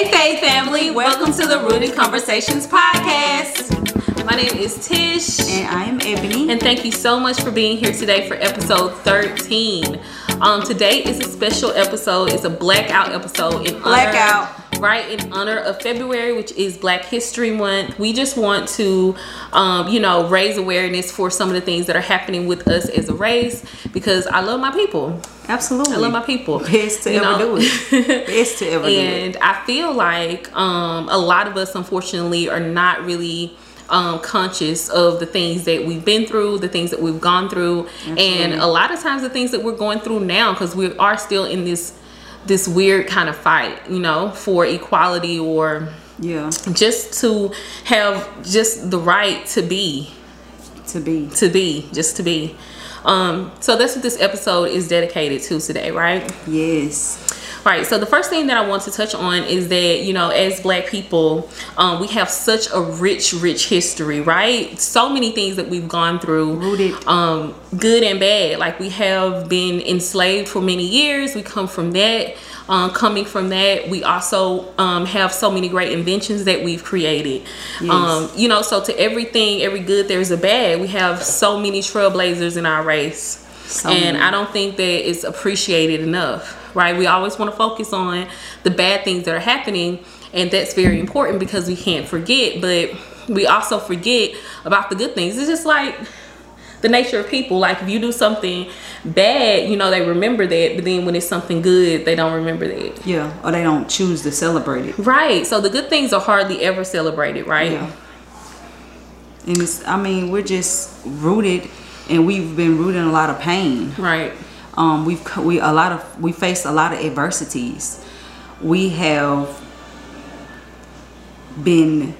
Hey, Faith family, welcome to the Rooted Conversations podcast. My name is Tish. And I'm Ebony. And thank you so much for being here today for episode 13. Um, today is a special episode. It's a blackout episode in Blackout. Right in honor of February, which is Black History Month. We just want to, um, you know, raise awareness for some of the things that are happening with us as a race because I love my people. Absolutely. I love my people. Best to You ever know? do it. Best to ever do it. and I feel like um, a lot of us, unfortunately, are not really um, conscious of the things that we've been through, the things that we've gone through, and a lot of times the things that we're going through now, because we are still in this this weird kind of fight, you know, for equality or Yeah. just to have just the right to be To be. to be just to be um so that's what this episode is dedicated to today right Yes. Right. So the first thing that I want to touch on is that you know, as Black people, um, we have such a rich, rich history. Right. So many things that we've gone through, Rooted. um, good and bad. Like we have been enslaved for many years. We come from that. Um, coming from that, we also um, have so many great inventions that we've created. Yes. Um, you know, so to everything, every good, there's a bad. We have so many trailblazers in our race So and many. I don't think that it's appreciated enough, right? We always want to focus on the bad things that are happening, and that's very important because we can't forget, but we also forget about the good things. It's just like the nature of people. Like if you do something bad, you know, they remember that, but then when it's something good, they don't remember that. Yeah. Or they don't choose to celebrate it. Right. So the good things are hardly ever celebrated, right? Yeah. And it's, I mean, we're just rooted and we've been rooted in a lot of pain. Right. Um, we've we a lot of we face a lot of adversities. We have been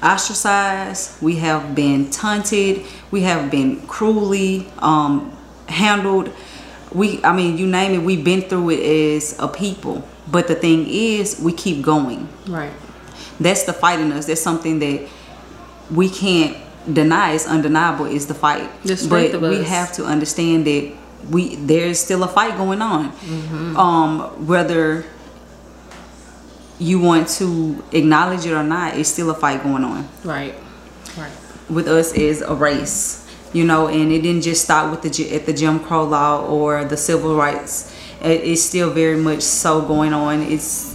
ostracized. We have been taunted. We have been cruelly um, handled. We, I mean, you name it. We've been through it as a people. But the thing is, we keep going. Right. That's the fight in us. That's something that we can't deny. It's undeniable. Is the fight. The but of we have to understand that we there's still a fight going on. Mm-hmm. Um, whether you want to acknowledge it or not, it's still a fight going on Right. Right. with us is a race. You know, and it didn't just stop with the at the Jim Crow law or the civil rights. It, it's still very much so going on. It's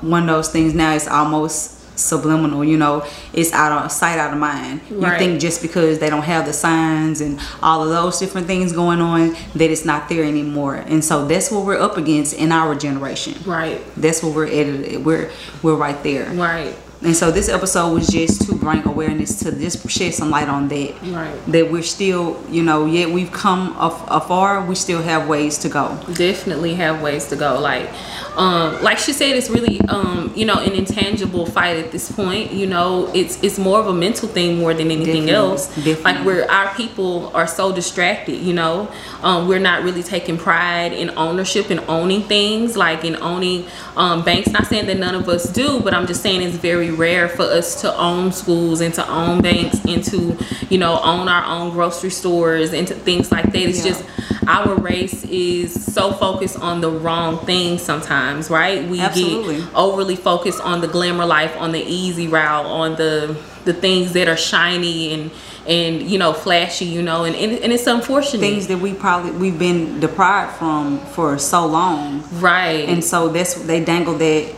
one of those things now. It's almost subliminal. You know, it's out of sight, out of mind. You Right. think just because they don't have the signs and all of those different things going on that it's not there anymore. And so that's what we're up against in our generation. Right. That's what we're at. We're we're right there. Right. And so this episode was just to bring awareness to just shed some light on that. Right. That we're still, you know, yet we've come af- afar, we still have ways to go. definitely have ways to go like um like she said it's really um you know an intangible fight at this point you know it's it's more of a mental thing more than anything Definitely, else definitely. like where our people are so distracted you know um we're not really taking pride in ownership and owning things like in owning um banks not saying that none of us do but i'm just saying it's very rare for us to own schools and to own banks and to you know own our own grocery stores and to things like that it's Yeah. just our race is so focused on the wrong things sometimes, right? We Absolutely. get overly focused on the glamour life, on the easy route, on the the things that are shiny and and you know flashy, you know, and and, and it's unfortunate, Things that we probably we've been deprived from for so long. right? And so that's they dangle that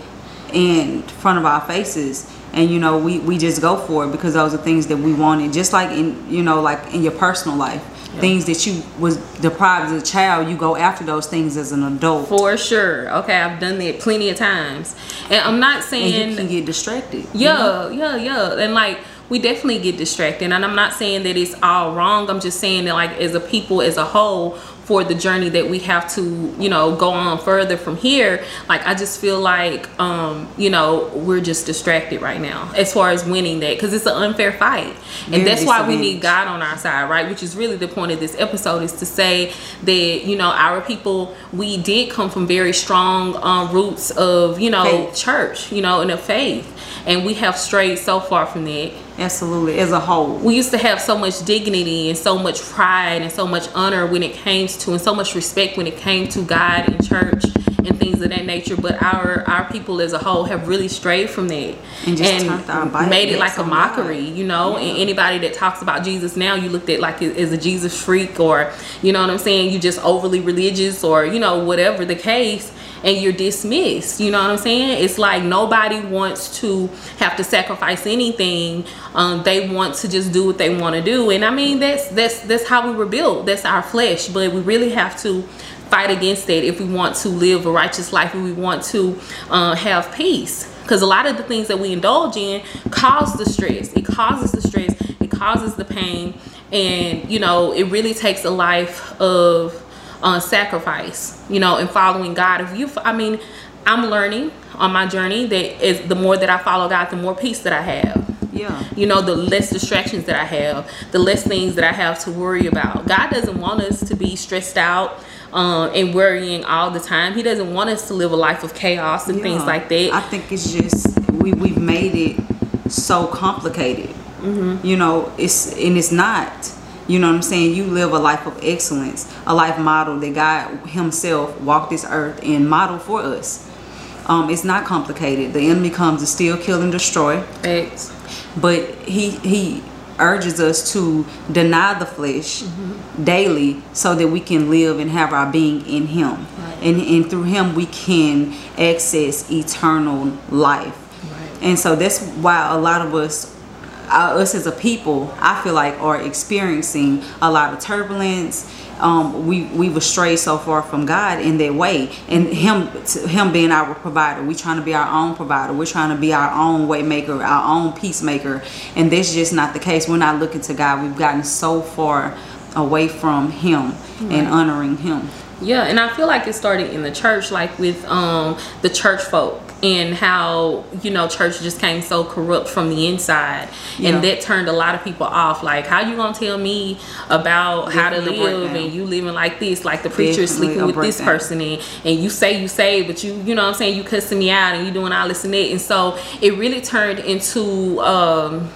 in front of our faces. And you know, we, we just go for it because those are things that we wanted. Just like in you know, like in your personal life. Things that you was deprived as a child, you go after those things as an adult. for sure. Okay, I've done that plenty of times, and I'm not and saying you can get distracted. you know? Yeah, yeah, yeah. And like we definitely get distracted. And I'm not saying that it's all wrong. I'm just saying that like as a people as a whole for the journey that we have to, you know, go on further from here, like I just feel like um, you know, we're just distracted right now as far as winning that cuz it's an unfair fight. And Very that's why we need God on our side, right? Which is really the point of this episode is to say that, you know, our people we did come from very strong um, roots of, you know, Faith. church, you know, and of faith. And we have strayed so far from that. Absolutely, as a whole. We used to have so much dignity and so much pride and so much honor when it came to, and so much respect when it came to God and church and things of that nature. But our our people as a whole have really strayed from that And our made it like a mockery, you know. And anybody that talks about Jesus now, you looked at like as a Jesus freak, or you know what I'm saying. You just overly religious, or you know whatever the case. And you're dismissed. You know what I'm saying? It's like nobody wants to have to sacrifice anything. Um, they want to just do what they want to do. And I mean, that's that's that's how we were built. That's our flesh. But we really have to fight against that if we want to live a righteous life. If we want to uh, have peace. Because a lot of the things that we indulge in cause the stress. It causes the stress. It causes the pain. And you know, it really takes a life of uh, sacrifice, you know, and following God. If you, I mean, I'm learning on my journey that is the more that I follow God, the more peace that I have. Yeah. You know, the less distractions that I have, the less things that I have to worry about. God doesn't want us to be stressed out um, and worrying all the time. He doesn't want us to live a life of chaos and things like that. I think it's just we we've made it so complicated. Mm-hmm. You know, it's and it's not. You know what I'm saying? You live a life of excellence, a life model that God Himself walked this earth and modeled for us. Um, it's not complicated. The enemy comes to steal, kill, and destroy Facts. but he he urges us to deny the flesh mm-hmm. daily so that we can live and have our being in him. And and through him we can access eternal life. Right. and so that's why a lot of us uh, us as a people i feel like are experiencing a lot of turbulence um, we we've strayed so far from God in that way, and Him Him being our provider. We're trying to be our own provider. We're trying to be our own waymaker, our own peacemaker, and that's just not the case. We're not looking to God. We've gotten so far away from Him and honoring Him. Yeah, and I feel like it started in the church, like with um the church folk and how you know church just came so corrupt from the inside, Yeah. and that turned a lot of people off. Like, how you gonna tell me about how to live and you living like this? Like the preacher is sleeping with this person, and, and you say you say, but you you know what I'm saying you cussing me out and you doing all this and that, and so it really turned into um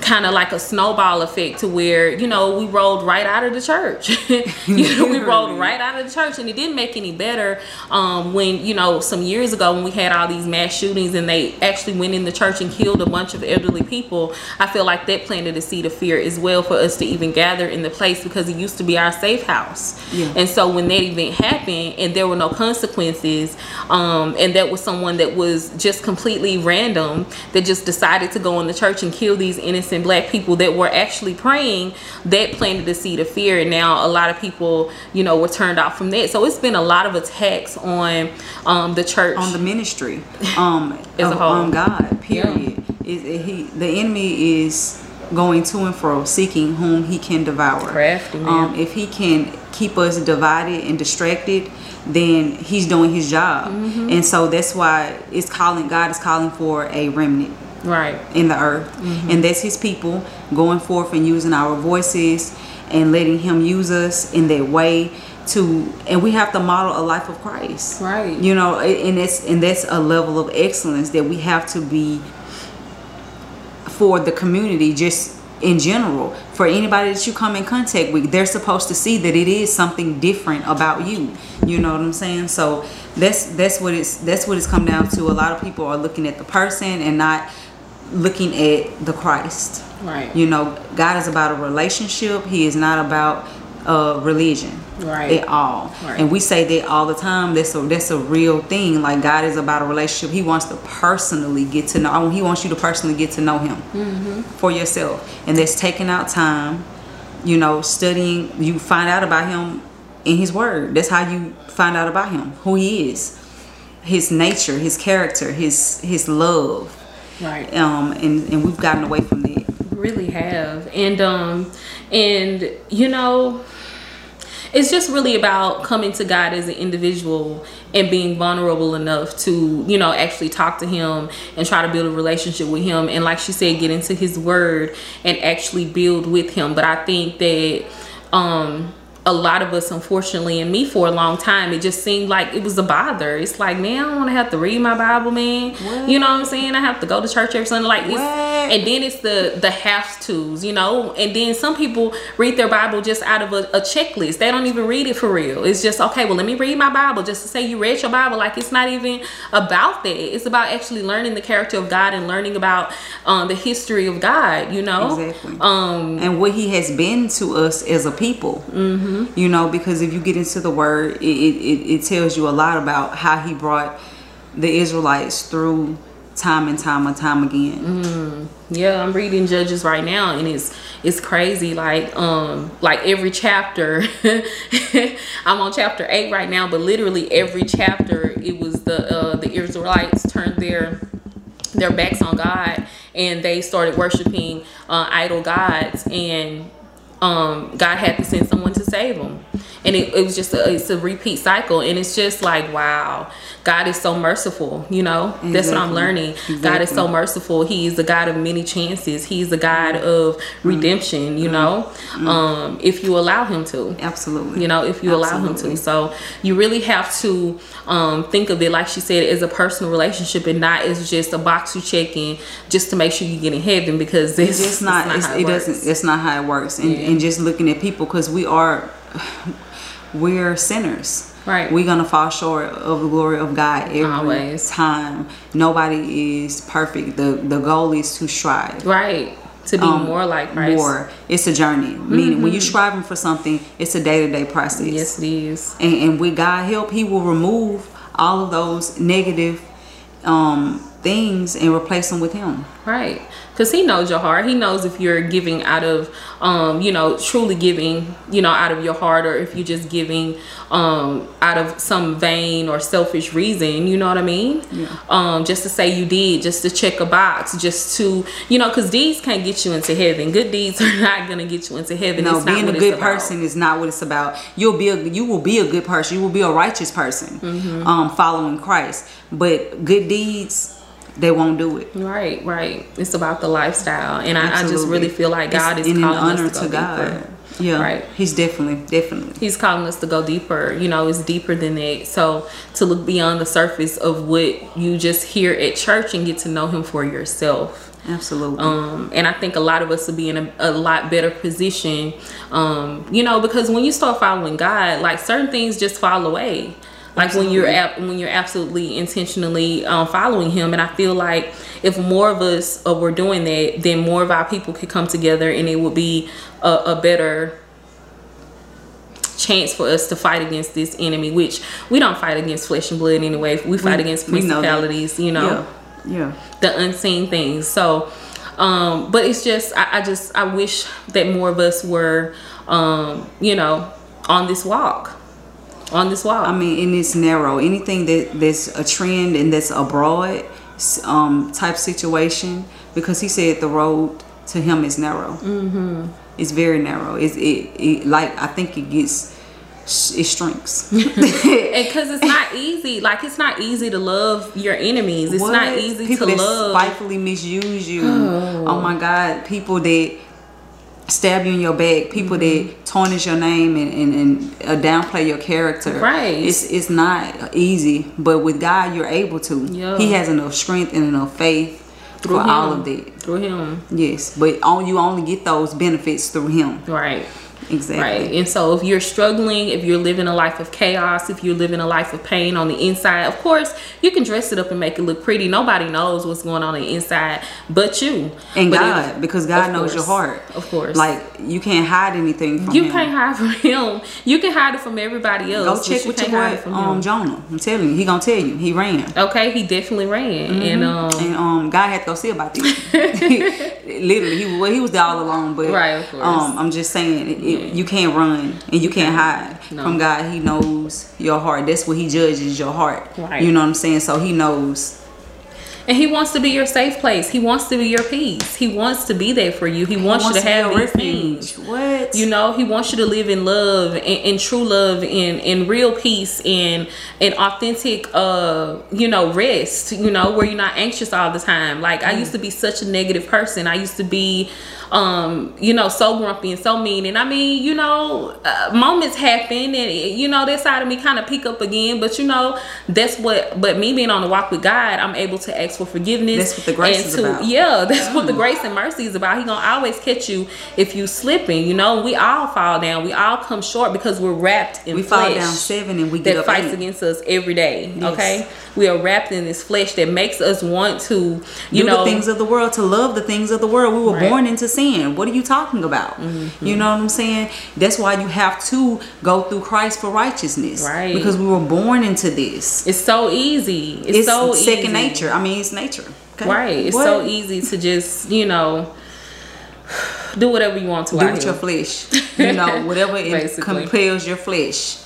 kind of like a snowball effect to where you know we rolled right out of the church. You know we rolled right out of the church and it didn't make any better um, when you know some years ago when we had all these mass shootings and they actually went in the church and killed a bunch of elderly people i feel like that planted a seed of fear as well for us to even gather in the place because it used to be our safe house. Yeah. and so when that event happened and there were no consequences um, and that was someone that was just completely random that just decided to go in the church and kill these innocent black people that were actually praying that planted a seed of fear and now a lot of people you know were turned off from that. So it's been a lot of attacks on um, the church. On the ministry. Um As a whole. on God period. Is it, he the enemy is going to and fro seeking whom he can devour. Crafty, um if he can keep us divided and distracted then he's doing his job. Mm-hmm. and so that's why it's calling God is calling for a remnant right. in the earth. Mm-hmm. and that's his people going forth and using our voices and letting him use us in that way to and we have to model a life of christ. Right. you know and it's and that's a level of excellence that we have to be for the community just in general. For anybody that you come in contact with they're supposed to see that it is something different about you. You know what i'm saying? So that's that's what it's that's what it's come down to. A lot of people are looking at the person and not looking at the christ. Right. You know god is about a relationship. He is not about uh religion Right. at all. Right. and we say that all the time. That's a that's a real thing. Like god is about a relationship. He wants to personally get to know he wants you to personally get to know him Mm-hmm. for yourself. And that's taking out time you know studying. You find out about him in his word. That's how you find out about him who he is. His nature his character his his love right um and and we've gotten away from that really have and um and you know it's just really about coming to God as an individual and being vulnerable enough to, you know, actually talk to Him and try to build a relationship with Him. And like she said, get into His Word and actually build with Him. But I think that, um, a lot of us, unfortunately, and me for a long time, it just seemed like it was a bother. It's like, man, I don't want to have to read my Bible, man. What? You know what I'm saying? I have to go to church every Sunday. Like? And then it's the the have tos, you know. And then some people read their Bible just out of a, a, checklist. They don't even read it for real. It's just okay. Well, let me read my Bible just to say you read your Bible. Like it's not even about that. It's about actually learning the character of God and learning about um, the history of God. You know, exactly. Um, and what He has been to us as a people. Mm-hmm. You know, because if you get into the Word, it, it, it tells you a lot about how He brought the Israelites through time and time and time again. Mm, yeah, I'm reading Judges right now, and it's it's crazy. Like um, like every chapter, I'm on chapter eight right now, but literally every chapter, it was the uh, the Israelites turned their their backs on God and they started worshiping uh, idol gods and um, God had to send someone to save them and it, it was just a, it's a repeat cycle. And it's just like wow god is so merciful you know? Exactly. that's what i'm learning. Exactly. god is so merciful. He's the god of many chances. He's the god of redemption you know? Mm-hmm. um, if you allow him to. Absolutely. You know if you absolutely. allow him to. So you really have to um, think of it like she said as a personal relationship and not as just a box you check in just to make sure you get in heaven because it's, it's just not, it's not it's, it, it doesn't it's not how it works. And, yeah. and just looking at people because we are we're sinners. Right. We're gonna fall short of the glory of God every Always. time. Nobody is perfect. The the goal is to strive. Right. To be um, more like Christ. More. It's a journey. Mm-hmm. Meaning when you're striving for something, it's a day to day process. Yes, it is. And, and with God help, He will remove all of those negative um, things and replace them with Him. Right. Because he knows your heart. He knows if you're giving out of um, you know truly giving you know out of your heart or if you're just giving um, out of some vain or selfish reason you know what i mean? Yeah. um, just to say you did just to check a box just to you know because deeds can't get you into heaven. Good deeds are not gonna get you into heaven. No being a good person is not what it's about. You'll be a you will be a good person. You will be a righteous person mm-hmm. um, following christ. But good deeds they won't do it. Right, right. It's about the lifestyle, and I, I, just really feel like God it's is calling honor us to, to God. Deeper. Yeah, right. He's definitely, definitely. He's calling us to go deeper. You know, it's deeper than that. So to look beyond the surface of what you just hear at church and get to know Him for yourself. Absolutely. Um, and I think a lot of us will be in a, a lot better position, um, you know, because when you start following God, like certain things just fall away like absolutely. when you're when you're absolutely intentionally um, following him. And i feel like if more of us uh, were doing that then more of our people could come together and it would be a, a better chance for us to fight against this enemy which we don't fight against flesh and blood anyway. We fight we, against principalities know you know? Yeah. yeah. The unseen things. So um but it's just I, I just i wish that more of us were um you know on this walk on this wall. I mean, and it's narrow. Anything that that's a trend and that's a broad um, type situation, because he said the road to him is narrow. Mm-hmm. It's very narrow. It's it, it like I think it gets it shrinks and because it's not easy like it's not easy to love your enemies it's what? not easy people to that love spitefully misuse you oh. oh my god people that stab you in your back, people mm-hmm. that tarnish your name and, and, and uh, downplay your character. Right. It's it's not easy, but with God, you're able to. Yeah. He has enough strength and enough faith through for him. all of that. Through Him. Yes, but on you only get those benefits through Him. Right. Exactly. Right. And so if you're struggling, if you're living a life of chaos, if you're living a life of pain on the inside, of course, you can dress it up and make it look pretty. Nobody knows what's going on, on the inside but you. And but God, if, because God knows course, your heart. Of course. Like you can't hide anything from you him. can't hide from him. You can hide it from everybody else. Go check with your boy, um, Jonah. I'm telling you, he gonna tell you. He ran. Okay, he definitely ran. Mm-hmm. And um and um God had to go see about this. Literally, he well, he was there all alone, but right, of course. um I'm just saying it, you can't run and you can't hide no. from God. He knows your heart. That's what he judges your heart. Right. You know what I'm saying? So he knows. And he wants to be your safe place. He wants to be your peace. He wants to be there for you. He, he wants, wants, you to have these things. What? You know, he wants you to live in love and, in true love and in real peace and an authentic uh, you know, rest, you know, where you're not anxious all the time. Like mm. I used to be such a negative person. I used to be um, you know, so grumpy and so mean. And I mean, you know, uh, moments happen, and you know, that side of me kind of pick up again. But you know, that's what. But me being on the walk with God, I'm able to ask for forgiveness. That's what the grace and is to, about. Yeah, that's what the grace and mercy is about. He gonna always catch you if you slipping. You know, we all fall down. We all come short because we're wrapped in We flesh fall down seven and we get that fights eight. against us every day. Yes. Okay, we are wrapped in this flesh that makes us want to, you do know, the things of the world to love the things of the world. We were Right. Born into sin. What are you talking about? You know what I'm saying? That's why you have to go through Christ for righteousness. Right. Because we were born into this. it's so easy. It's, It's, so second easy. nature. I mean, it's nature. Okay? Right. It's What? so easy to just, you know, do whatever you want to. do with your flesh. You know, whatever it compels your flesh.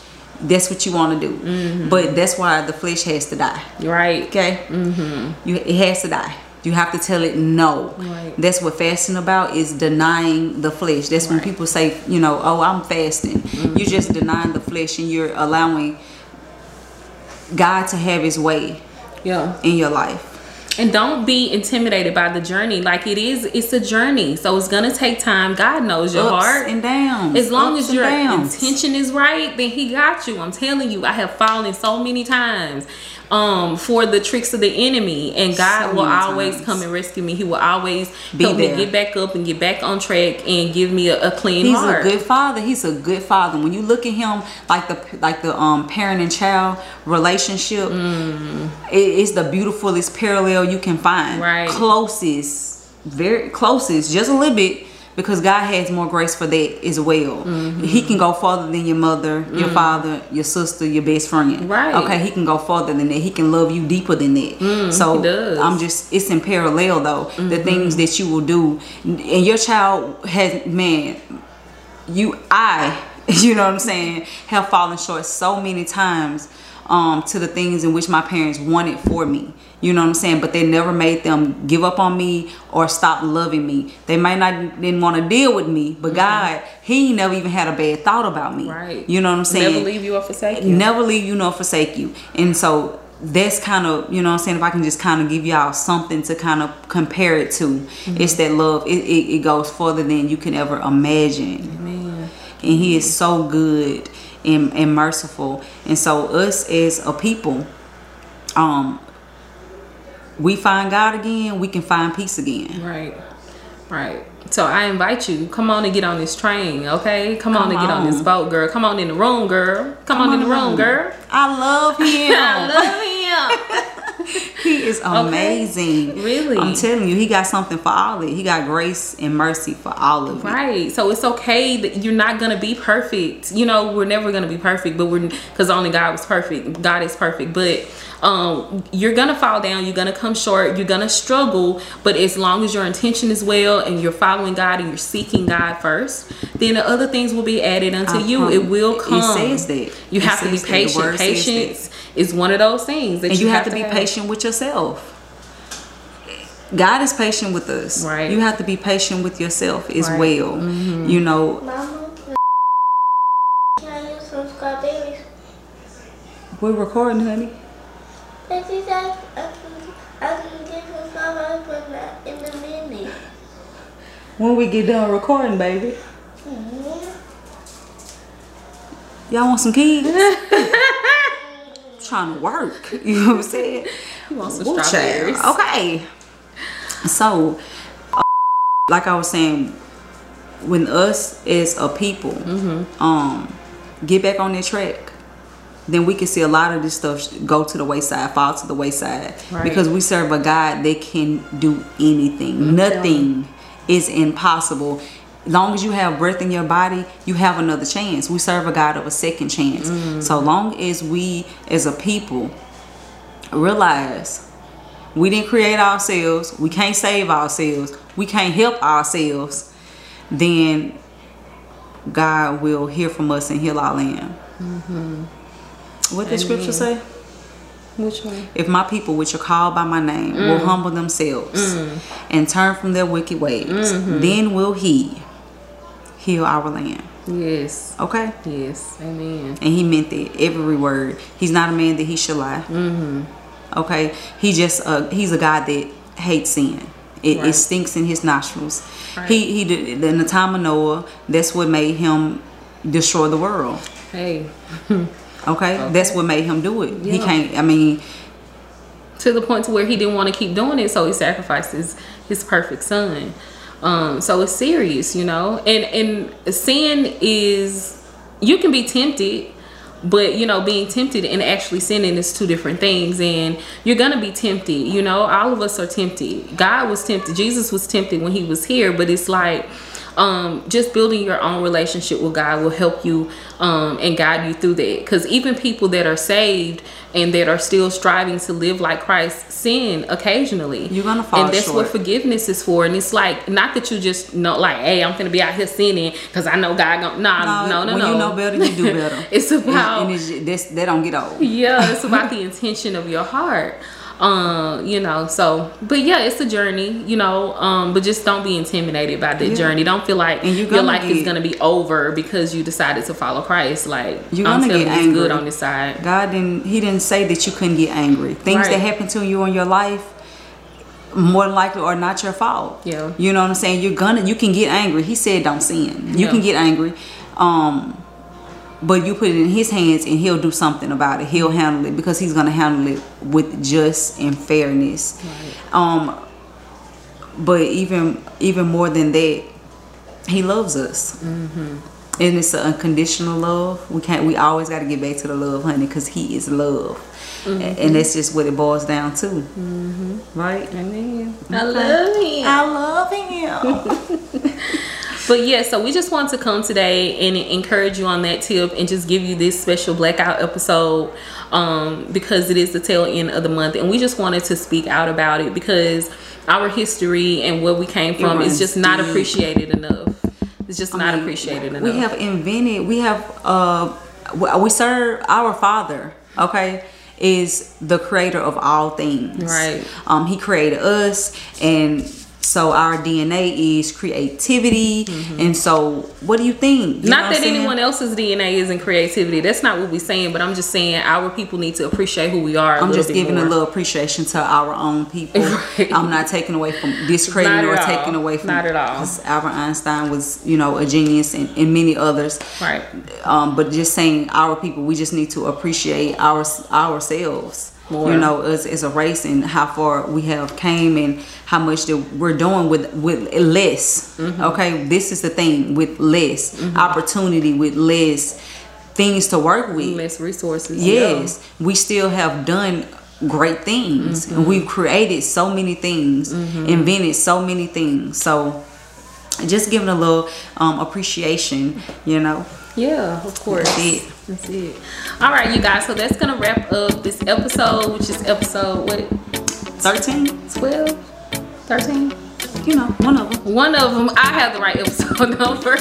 That's what you want to do. Mm-hmm. But that's why the flesh has to die. Right. Okay. Mm-hmm. You it has to die. You have to tell it no. Right. That's what fasting about is denying the flesh. That's when people say, you know, oh, I'm fasting. Mm. You're just denying the flesh and you're allowing God to have His way Yeah. in your life. And don't be intimidated by the journey. Like it is, it's a journey. So it's gonna take time. God knows your Ups heart. and downs. As long Ups as your downs. intention is right, then he got you. I'm telling you, I have fallen so many times um for the tricks of the enemy and God So will always times. come and rescue me. He will always Be help there. me get back up and get back on track and give me a, a clean He's heart. a good father. He's a good father. When you look at him like the like the um parent and child relationship, Mm. it is the beautifulest parallel you can find. Right. Closest, very closest, just a little bit. Because God has more grace for that as well. Mm-hmm. He can go farther than your mother, your father, your sister, your best friend. Mm. Right. Okay, he can go farther than that. He can love you deeper than that. so Mm. Mm-hmm. I'm just it's in parallel though. The things that you will do. And your child has man, you I you know what I'm saying have fallen short so many times um to the things in which my parents wanted for me you know what I'm saying but they never made them give up on me or stop loving me they might not didn't want to deal with me but God he never even had a bad thought about me Mm-hmm. Right. you know what I'm saying Never leave you or forsake you. never leave you nor forsake you and so that's kind of you know what i'm saying if i can just kind of give y'all something to kind of compare it to Mm-hmm. it's that love it, it, it goes further than you can ever imagine Man. and he is so good and, and merciful and so us as a people um we find god again we can find peace again Right. Right. So I invite you, come on and get on this train, okay? Come, on Come and get on this boat, girl. Come on in the room, girl. Come, on, in the room, girl. i love him I love him. He is amazing. Really? I'm telling you, he got something for all of it. He got grace and mercy for all of it. Right. So it's okay that you're not gonna be perfect. You know, we're never gonna be perfect, but we're because only God was perfect. God is perfect, but um, you're gonna fall down. You're gonna come short. You're gonna struggle. But as long as your intention is well and you're following God and you're seeking God first, then the other things will be added unto you. promise. It will It come. says that. You It have to be patient. word says that. Patience is one of those things that And you, you have to be patient with yourself. God is patient with us. Right. You have to be patient with yourself as Right. well. You know, Mama, can I use some strawberries? we're recording, honey. And she said I can, I can get some strawberries in a minute. When we get done recording, baby. Mhm. Y'all want some kids? trying to work. You know what I'm saying? You want some Ooh, child. Okay. So, uh, like I was saying, when us as a people Mm-hmm. um get back on that track, then we can see a lot of this stuff go to the wayside, fall to the wayside, Right. because we serve a God that can do anything. Nothing is impossible. Long as you have breath in your body, you have another chance. We serve a God of a second chance. Mm. So long as we, as a people, realize we didn't create ourselves, we can't save ourselves, we can't help ourselves, then God will hear from us and heal our land. What the scripture say? Which one? If my people, which are called by my name, will Mm. humble themselves and turn from their wicked ways, Mm-hmm. then will He heal our land. Yes. Okay? Yes. Amen. And He meant that every word. He's not a man that He should lie. Mm-hmm. Okay? He just uh, He's a God that hates sin, It, Right. it stinks in his nostrils. Right. He he did in the time of Noah. That's what made him destroy the world. Hey, Okay, that's what made him do it. Yeah. He can't. I mean, to the point to where he didn't want to keep doing it, so he sacrifices his perfect son. Um, so it's serious, you know. And and sin is you can be tempted, but you know, being tempted and actually sinning is two different things. And you're gonna be tempted, you know. All of us are tempted. God was tempted. Jesus was tempted when he was here, but it's like um, just building your own relationship with God will help you um, and guide you through that. Because even people that are saved and that are still striving to live like Christ sin occasionally. You're gonna fall And that's what forgiveness is for. And it's like not that you just know, like, hey, I'm gonna be out here sinning because I know God. Gonna, nah, no, no, when no. you know better, you do better. it's about and, and it's, they don't get old. yeah it's about the intention of your heart um you know so but yeah it's a journey you know um but just don't be intimidated by the Yeah. journey don't feel like your life is gonna be over because you decided to follow christ like You're gonna get it's good angry. on this side God didn't. He didn't say that you couldn't get angry. Things Right. that happen to you in your life, more likely, are not your fault. Yeah. You know what I'm saying? You're gonna. You can get angry. He said, "Don't sin." You Yeah. can get angry, um, but you put it in His hands, and He'll do something about it. He'll handle it because He's gonna handle it with just and fairness. Um, but even even more than that, He loves us. And it's an unconditional love. We can't. We always got to get back to the love, honey, because He is love, Mm-hmm. And that's just what it boils down to, right? Amen. i love him I love Him. But yeah, so we just want to come today and encourage you on that tip and just give you this special blackout episode um, because it is the tail end of the month. And we just wanted to speak out about it because our history and where we came from is just not deep. appreciated enough. It's just not mean, appreciated enough. we have invented. We have. uh we we serve our Father. Okay. Is the creator of all things. Right. Um, he created us, and so our DNA is creativity. And so, what do you think? You not that anyone else's DNA isn't creativity. That's not what we're saying. But I'm just saying our people need to appreciate who we are. I'm just giving a little appreciation to our own people. Right. I'm not taking away from discrediting or all. taking away from Not at all. 'cause Albert Einstein was, you know, a genius and, and many others. Right. Um, but just saying our people, we just need to appreciate our ourselves. You know, as, as a race and how far we have came and how much that we're doing with with less. Mm-hmm. Okay, this is the thing with less opportunity, with less things to work with. less resources. Yes, we still have done great things. And we've created so many things, invented so many things. So just giving a little um, appreciation, you know. Yeah, of course. That's it. All right, you guys. So that's gonna wrap up this episode, which is episode what 13, 12, 13? you know, one of them. One of them, I have the right episode number.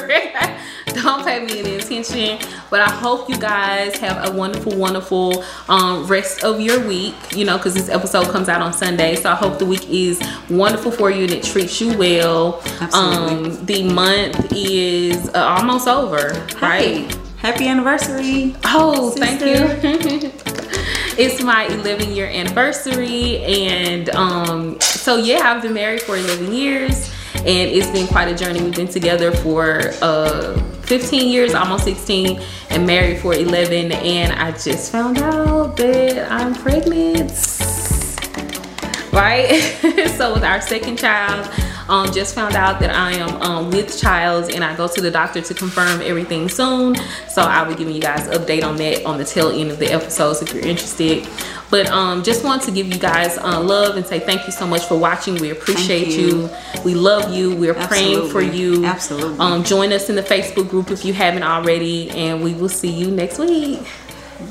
Don't pay me any attention. But I hope you guys have a wonderful, wonderful um, rest of your week. You know, because this episode comes out on Sunday. So I hope the week is wonderful for you and it treats you well. Absolutely. Um, the month is uh, almost over, right? Hey, happy anniversary. Oh, thank you. it's my 11 year anniversary, and um, so yeah, I've been married for 11 years, and it's been quite a journey. We've been together for uh, 15 years, almost 16, and married for 11. And I just found out that I'm pregnant right? so with our second child, um, just found out that I am um, with child, and I go to the doctor to confirm everything soon. So I will be giving you guys update on that on the tail end of the episodes if you're interested. But um, just want to give you guys uh, love and say thank you so much for watching. We appreciate you. you. We love you. We're praying for you. Absolutely. Um, join us in the Facebook group if you haven't already, and we will see you next week.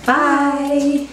Bye.